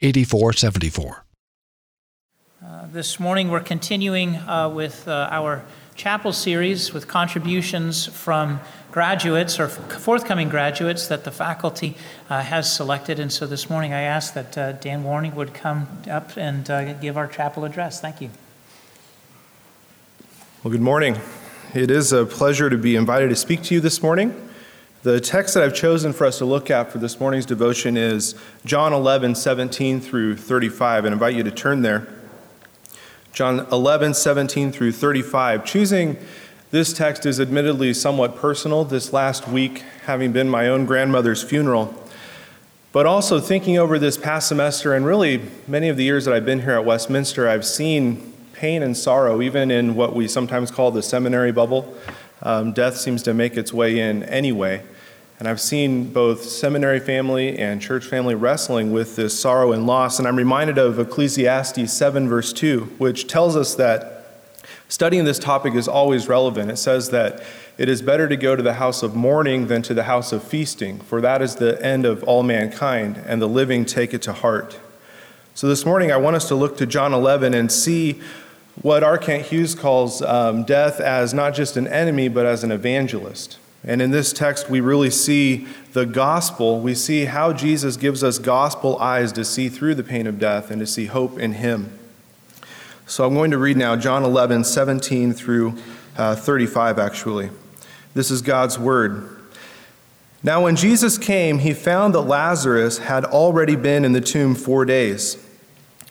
8474. Uh, this morning we're continuing uh, with uh, our chapel series with contributions from graduates or forthcoming graduates that the faculty uh, has selected. And so this morning I asked that uh, Dan Warning would come up and uh, give our chapel address. Thank you. Well, good morning. It is a pleasure to be invited to speak to you this morning. The text that I've chosen for us to look at for this morning's devotion is John 11, 17 through 35. And I invite you to turn there. John 11, 17 through 35. Choosing this text is admittedly somewhat personal this last week, having been my own grandmother's funeral. But also thinking over this past semester and really many of the years that I've been here at Westminster, I've seen pain and sorrow, even in what we sometimes call the seminary bubble. Um, death seems to make its way in anyway. And I've seen both seminary family and church family wrestling with this sorrow and loss. And I'm reminded of Ecclesiastes 7, verse 2, which tells us that studying this topic is always relevant. It says that it is better to go to the house of mourning than to the house of feasting, for that is the end of all mankind, and the living take it to heart. So this morning, I want us to look to John 11 and see what R. Kent Hughes calls um, death as not just an enemy, but as an evangelist. And in this text, we really see the gospel. We see how Jesus gives us gospel eyes to see through the pain of death and to see hope in Him. So I'm going to read now John 11, 17 through uh, 35, actually. This is God's word. Now, when Jesus came, he found that Lazarus had already been in the tomb four days.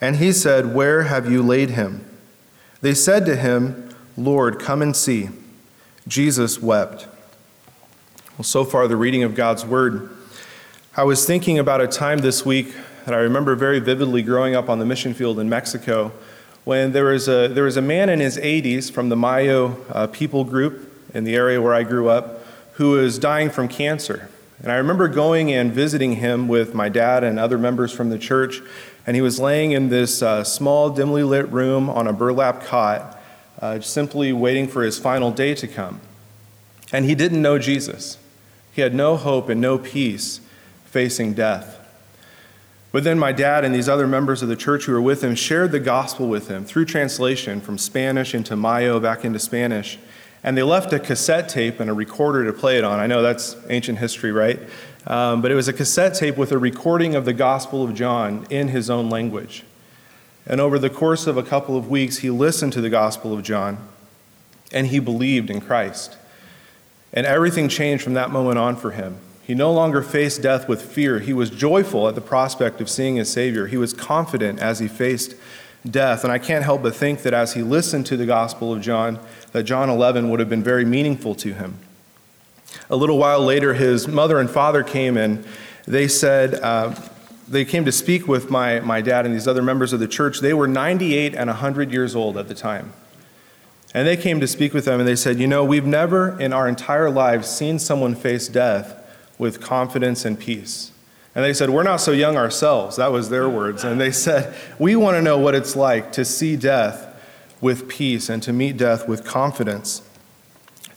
And he said, Where have you laid him? They said to him, Lord, come and see. Jesus wept. Well, so far, the reading of God's word. I was thinking about a time this week that I remember very vividly growing up on the mission field in Mexico when there was a, there was a man in his 80s from the Mayo uh, people group in the area where I grew up who was dying from cancer. And I remember going and visiting him with my dad and other members from the church and he was laying in this uh, small, dimly lit room on a burlap cot, uh, simply waiting for his final day to come. And he didn't know Jesus. He had no hope and no peace facing death. But then my dad and these other members of the church who were with him shared the gospel with him through translation from Spanish into Mayo back into Spanish. and they left a cassette tape and a recorder to play it on. I know that's ancient history, right? Um, but it was a cassette tape with a recording of the Gospel of John in his own language. And over the course of a couple of weeks, he listened to the Gospel of John and he believed in Christ. And everything changed from that moment on for him. He no longer faced death with fear. He was joyful at the prospect of seeing his Savior. He was confident as he faced death. And I can't help but think that as he listened to the Gospel of John, that John 11 would have been very meaningful to him. A little while later, his mother and father came and they said, uh, they came to speak with my, my dad and these other members of the church. They were 98 and 100 years old at the time. And they came to speak with them and they said, You know, we've never in our entire lives seen someone face death with confidence and peace. And they said, We're not so young ourselves. That was their words. And they said, We want to know what it's like to see death with peace and to meet death with confidence.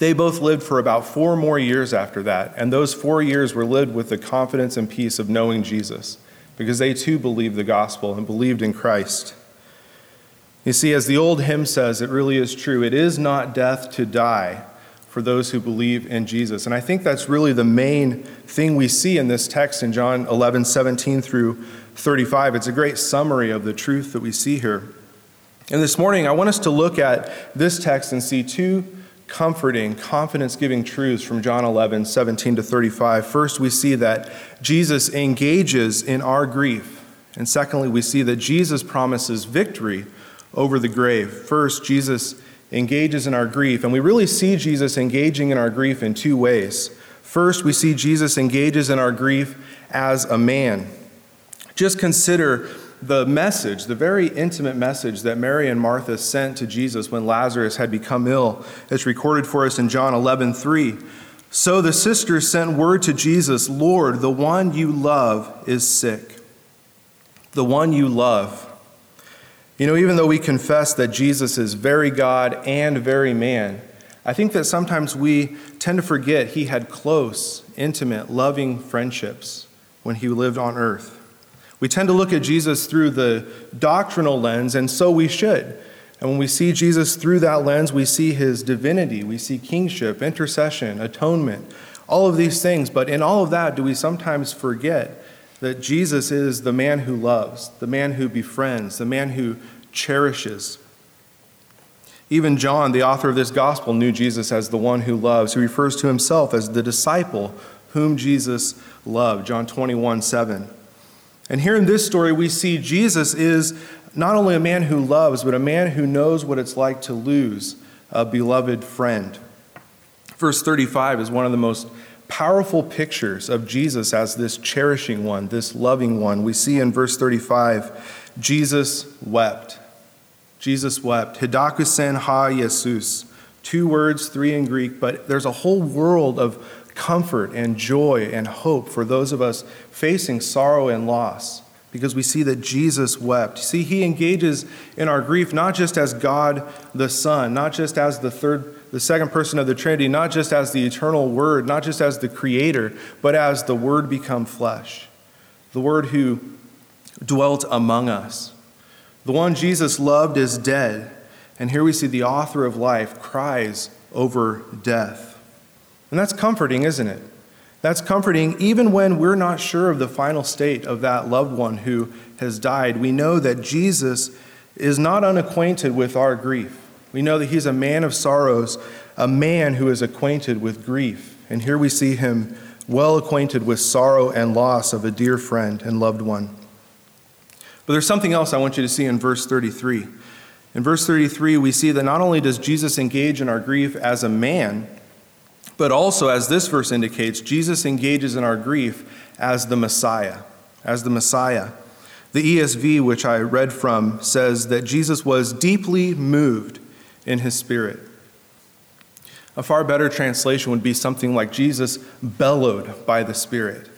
They both lived for about four more years after that. And those four years were lived with the confidence and peace of knowing Jesus because they too believed the gospel and believed in Christ. You see, as the old hymn says, it really is true. It is not death to die for those who believe in Jesus. And I think that's really the main thing we see in this text in John 11, 17 through 35. It's a great summary of the truth that we see here. And this morning, I want us to look at this text and see two comforting, confidence giving truths from John 11, 17 to 35. First, we see that Jesus engages in our grief. And secondly, we see that Jesus promises victory over the grave. First, Jesus engages in our grief, and we really see Jesus engaging in our grief in two ways. First, we see Jesus engages in our grief as a man. Just consider the message, the very intimate message that Mary and Martha sent to Jesus when Lazarus had become ill. It's recorded for us in John 11 3. So the sisters sent word to Jesus Lord, the one you love is sick. The one you love. You know, even though we confess that Jesus is very God and very man, I think that sometimes we tend to forget he had close, intimate, loving friendships when he lived on earth. We tend to look at Jesus through the doctrinal lens, and so we should. And when we see Jesus through that lens, we see his divinity, we see kingship, intercession, atonement, all of these things. But in all of that, do we sometimes forget that Jesus is the man who loves, the man who befriends, the man who cherishes? Even John, the author of this gospel, knew Jesus as the one who loves. He refers to himself as the disciple whom Jesus loved. John 21 7. And here in this story, we see Jesus is not only a man who loves, but a man who knows what it's like to lose a beloved friend. Verse 35 is one of the most powerful pictures of Jesus as this cherishing one, this loving one. We see in verse 35, Jesus wept. Jesus wept. Hidakusen ha Jesus. Two words, three in Greek, but there's a whole world of comfort and joy and hope for those of us facing sorrow and loss because we see that Jesus wept. See, he engages in our grief not just as God the Son, not just as the third the second person of the Trinity, not just as the eternal word, not just as the creator, but as the word become flesh. The word who dwelt among us. The one Jesus loved is dead, and here we see the author of life cries over death. And that's comforting, isn't it? That's comforting even when we're not sure of the final state of that loved one who has died. We know that Jesus is not unacquainted with our grief. We know that he's a man of sorrows, a man who is acquainted with grief. And here we see him well acquainted with sorrow and loss of a dear friend and loved one. But there's something else I want you to see in verse 33. In verse 33, we see that not only does Jesus engage in our grief as a man, but also, as this verse indicates, Jesus engages in our grief as the Messiah. As the Messiah. The ESV, which I read from, says that Jesus was deeply moved in his spirit. A far better translation would be something like Jesus bellowed by the Spirit.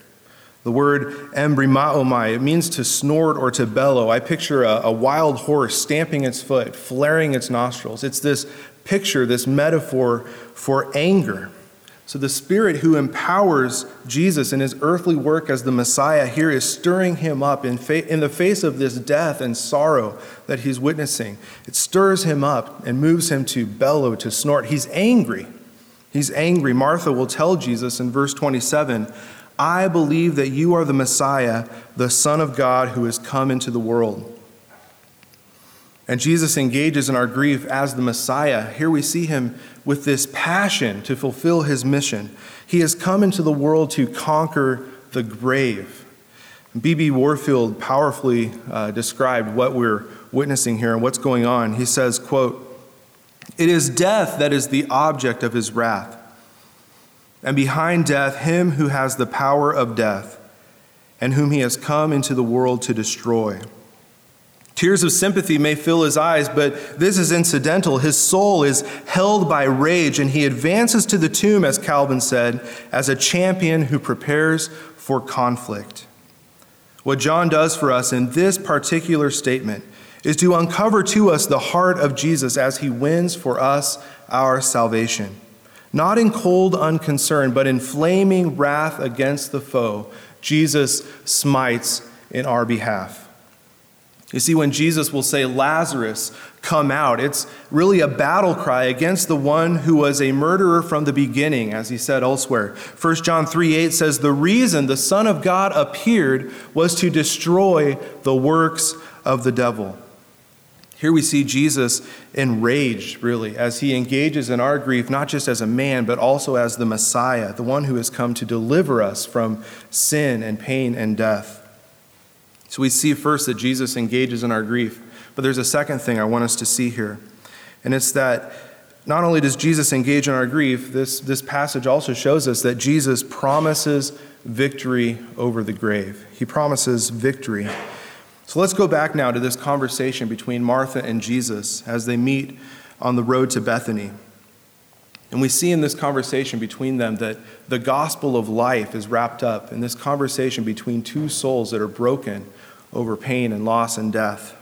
The word embrimaomai, it means to snort or to bellow. I picture a, a, wild horse stamping its foot, flaring its nostrils. It's this picture, this metaphor for anger So the Spirit who empowers Jesus in his earthly work as the Messiah here is stirring him up in, fa- in the face of this death and sorrow that he's witnessing. It stirs him up and moves him to bellow, to snort. He's angry. He's angry. Martha will tell Jesus in verse 27 I believe that you are the Messiah, the Son of God who has come into the world. And Jesus engages in our grief as the Messiah. Here we see him with this passion to fulfill his mission. He has come into the world to conquer the grave. B.B. Warfield powerfully uh, described what we're witnessing here and what's going on. He says, quote, It is death that is the object of his wrath, and behind death, him who has the power of death, and whom he has come into the world to destroy. Tears of sympathy may fill his eyes, but this is incidental. His soul is held by rage, and he advances to the tomb, as Calvin said, as a champion who prepares for conflict. What John does for us in this particular statement is to uncover to us the heart of Jesus as he wins for us our salvation. Not in cold unconcern, but in flaming wrath against the foe, Jesus smites in our behalf. You see, when Jesus will say, Lazarus, come out, it's really a battle cry against the one who was a murderer from the beginning, as he said elsewhere. 1 John 3 8 says, The reason the Son of God appeared was to destroy the works of the devil. Here we see Jesus enraged, really, as he engages in our grief, not just as a man, but also as the Messiah, the one who has come to deliver us from sin and pain and death. So we see first that Jesus engages in our grief. But there's a second thing I want us to see here. And it's that not only does Jesus engage in our grief, this, this passage also shows us that Jesus promises victory over the grave. He promises victory. So let's go back now to this conversation between Martha and Jesus as they meet on the road to Bethany. And we see in this conversation between them that the gospel of life is wrapped up in this conversation between two souls that are broken over pain and loss and death.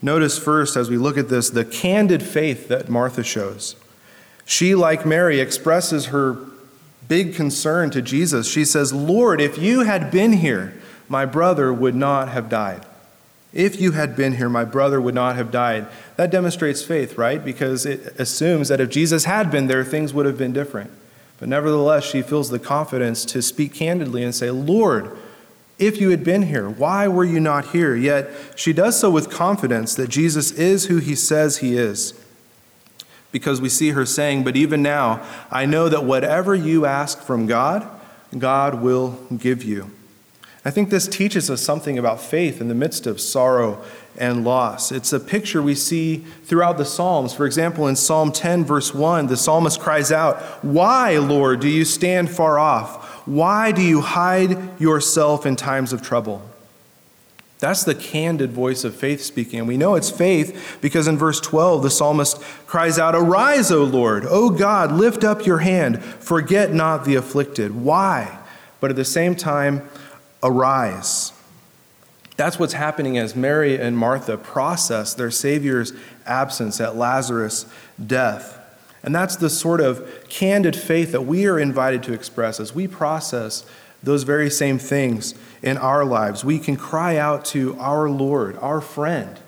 Notice first, as we look at this, the candid faith that Martha shows. She, like Mary, expresses her big concern to Jesus. She says, Lord, if you had been here, my brother would not have died. If you had been here, my brother would not have died. That demonstrates faith, right? Because it assumes that if Jesus had been there, things would have been different. But nevertheless, she feels the confidence to speak candidly and say, Lord, if you had been here, why were you not here? Yet she does so with confidence that Jesus is who he says he is. Because we see her saying, But even now, I know that whatever you ask from God, God will give you. I think this teaches us something about faith in the midst of sorrow and loss. It's a picture we see throughout the Psalms. For example, in Psalm 10, verse 1, the psalmist cries out, Why, Lord, do you stand far off? Why do you hide yourself in times of trouble? That's the candid voice of faith speaking. And we know it's faith because in verse 12, the psalmist cries out, Arise, O Lord, O God, lift up your hand, forget not the afflicted. Why? But at the same time, arise. That's what's happening as Mary and Martha process their Savior's absence at Lazarus' death. And that's the sort of candid faith that we are invited to express as we process those very same things in our lives. We can cry out to our Lord, our friend,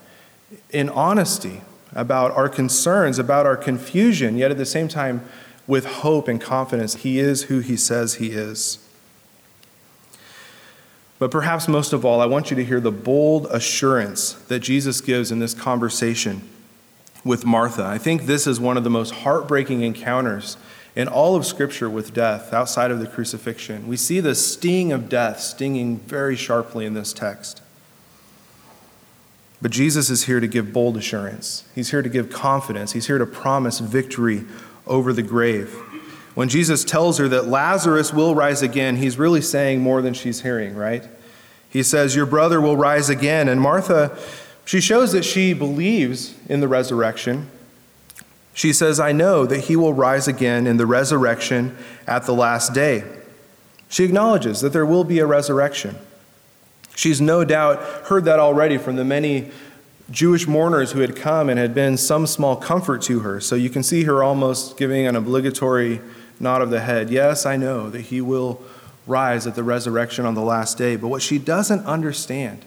in honesty about our concerns, about our confusion, yet at the same time with hope and confidence. He is who He says He is. But perhaps most of all, I want you to hear the bold assurance that Jesus gives in this conversation with Martha. I think this is one of the most heartbreaking encounters in all of Scripture with death outside of the crucifixion. We see the sting of death stinging very sharply in this text. But Jesus is here to give bold assurance. He's here to give confidence. He's here to promise victory over the grave. When Jesus tells her that Lazarus will rise again, he's really saying more than she's hearing, right? He says, Your brother will rise again. And Martha she shows that she believes in the resurrection. She says, I know that he will rise again in the resurrection at the last day. She acknowledges that there will be a resurrection. She's no doubt heard that already from the many Jewish mourners who had come and had been some small comfort to her. So you can see her almost giving an obligatory nod of the head. Yes, I know that he will rise at the resurrection on the last day. But what she doesn't understand,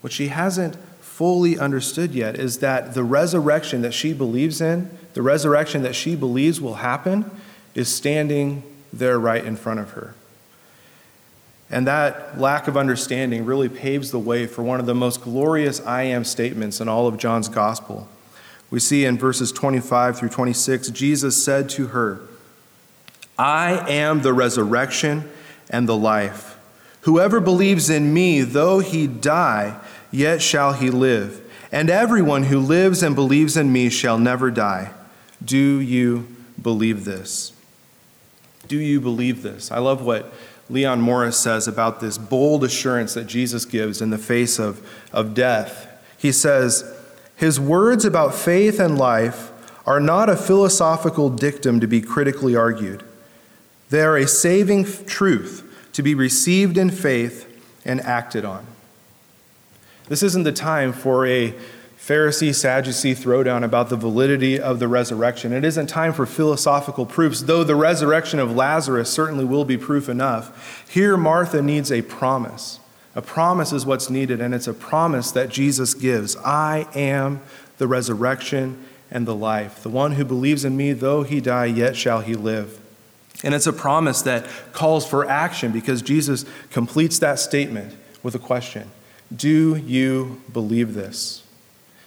what she hasn't fully understood yet, is that the resurrection that she believes in, the resurrection that she believes will happen, is standing there right in front of her. And that lack of understanding really paves the way for one of the most glorious I am statements in all of John's gospel. We see in verses 25 through 26, Jesus said to her, I am the resurrection and the life. Whoever believes in me, though he die, yet shall he live. And everyone who lives and believes in me shall never die. Do you believe this? Do you believe this? I love what Leon Morris says about this bold assurance that Jesus gives in the face of, of death. He says, His words about faith and life are not a philosophical dictum to be critically argued. They are a saving truth to be received in faith and acted on. This isn't the time for a Pharisee Sadducee throwdown about the validity of the resurrection. It isn't time for philosophical proofs, though the resurrection of Lazarus certainly will be proof enough. Here, Martha needs a promise. A promise is what's needed, and it's a promise that Jesus gives I am the resurrection and the life. The one who believes in me, though he die, yet shall he live. And it's a promise that calls for action because Jesus completes that statement with a question Do you believe this?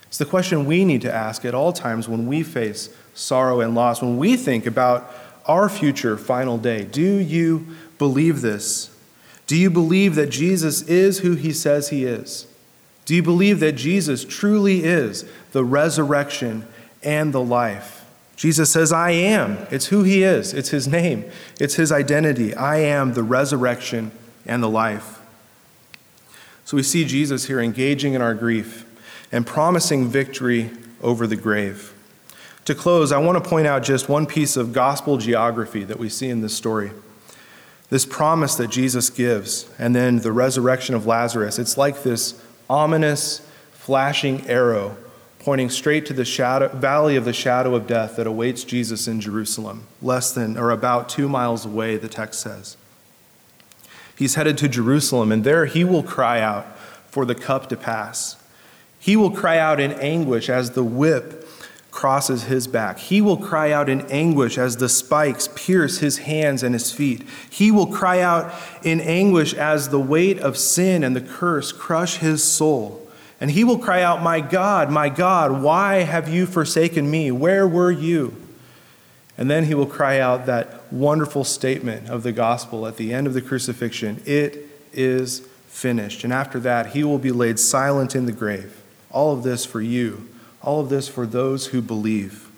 It's the question we need to ask at all times when we face sorrow and loss, when we think about our future final day. Do you believe this? Do you believe that Jesus is who he says he is? Do you believe that Jesus truly is the resurrection and the life? Jesus says, I am. It's who he is, it's his name, it's his identity. I am the resurrection and the life. So we see Jesus here engaging in our grief and promising victory over the grave. To close, I want to point out just one piece of gospel geography that we see in this story. This promise that Jesus gives, and then the resurrection of Lazarus, it's like this ominous, flashing arrow pointing straight to the shadow, valley of the shadow of death that awaits Jesus in Jerusalem, less than or about two miles away, the text says. He's headed to Jerusalem, and there he will cry out for the cup to pass. He will cry out in anguish as the whip crosses his back. He will cry out in anguish as the spikes pierce his hands and his feet. He will cry out in anguish as the weight of sin and the curse crush his soul. And he will cry out, My God, my God, why have you forsaken me? Where were you? And then he will cry out that wonderful statement of the gospel at the end of the crucifixion It is finished. And after that, he will be laid silent in the grave. All of this for you, all of this for those who believe.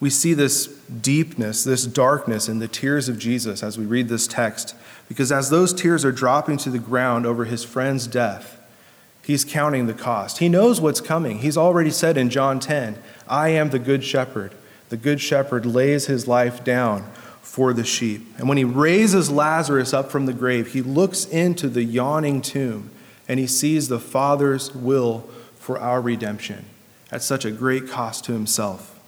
We see this deepness, this darkness in the tears of Jesus as we read this text, because as those tears are dropping to the ground over his friend's death, he's counting the cost. He knows what's coming. He's already said in John 10, I am the good shepherd. The good shepherd lays his life down for the sheep. And when he raises Lazarus up from the grave, he looks into the yawning tomb and he sees the Father's will for our redemption at such a great cost to himself.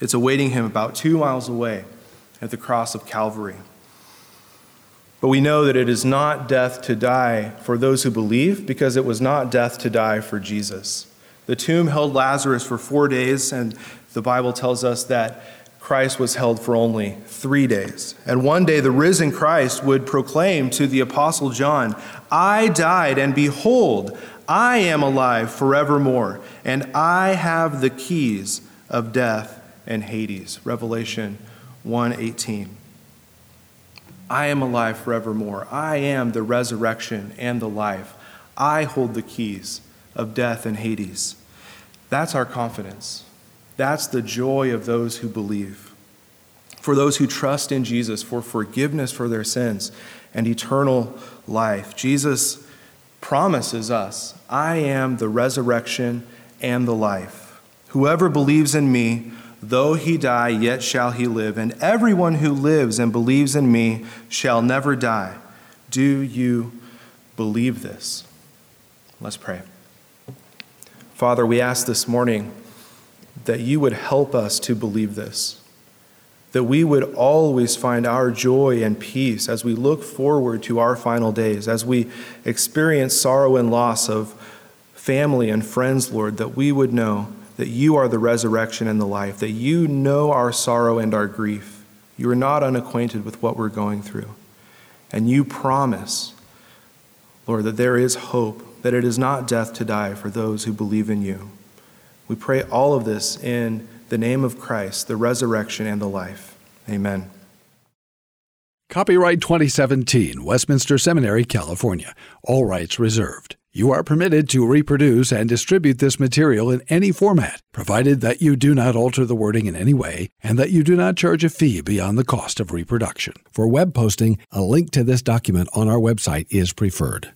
It's awaiting him about two miles away at the cross of Calvary. But we know that it is not death to die for those who believe, because it was not death to die for Jesus. The tomb held Lazarus for four days, and the Bible tells us that Christ was held for only three days. And one day the risen Christ would proclaim to the Apostle John, I died, and behold, I am alive forevermore, and I have the keys of death and Hades. Revelation 1:18. I am alive forevermore. I am the resurrection and the life. I hold the keys of death and Hades. That's our confidence. That's the joy of those who believe. For those who trust in Jesus for forgiveness for their sins and eternal life, Jesus promises us I am the resurrection and the life. Whoever believes in me, though he die, yet shall he live. And everyone who lives and believes in me shall never die. Do you believe this? Let's pray. Father, we ask this morning that you would help us to believe this, that we would always find our joy and peace as we look forward to our final days, as we experience sorrow and loss of family and friends, Lord, that we would know that you are the resurrection and the life, that you know our sorrow and our grief. You are not unacquainted with what we're going through. And you promise, Lord, that there is hope, that it is not death to die for those who believe in you. We pray all of this in the name of Christ, the resurrection and the life. Amen. Copyright 2017, Westminster Seminary, California. All rights reserved. You are permitted to reproduce and distribute this material in any format, provided that you do not alter the wording in any way and that you do not charge a fee beyond the cost of reproduction. For web posting, a link to this document on our website is preferred.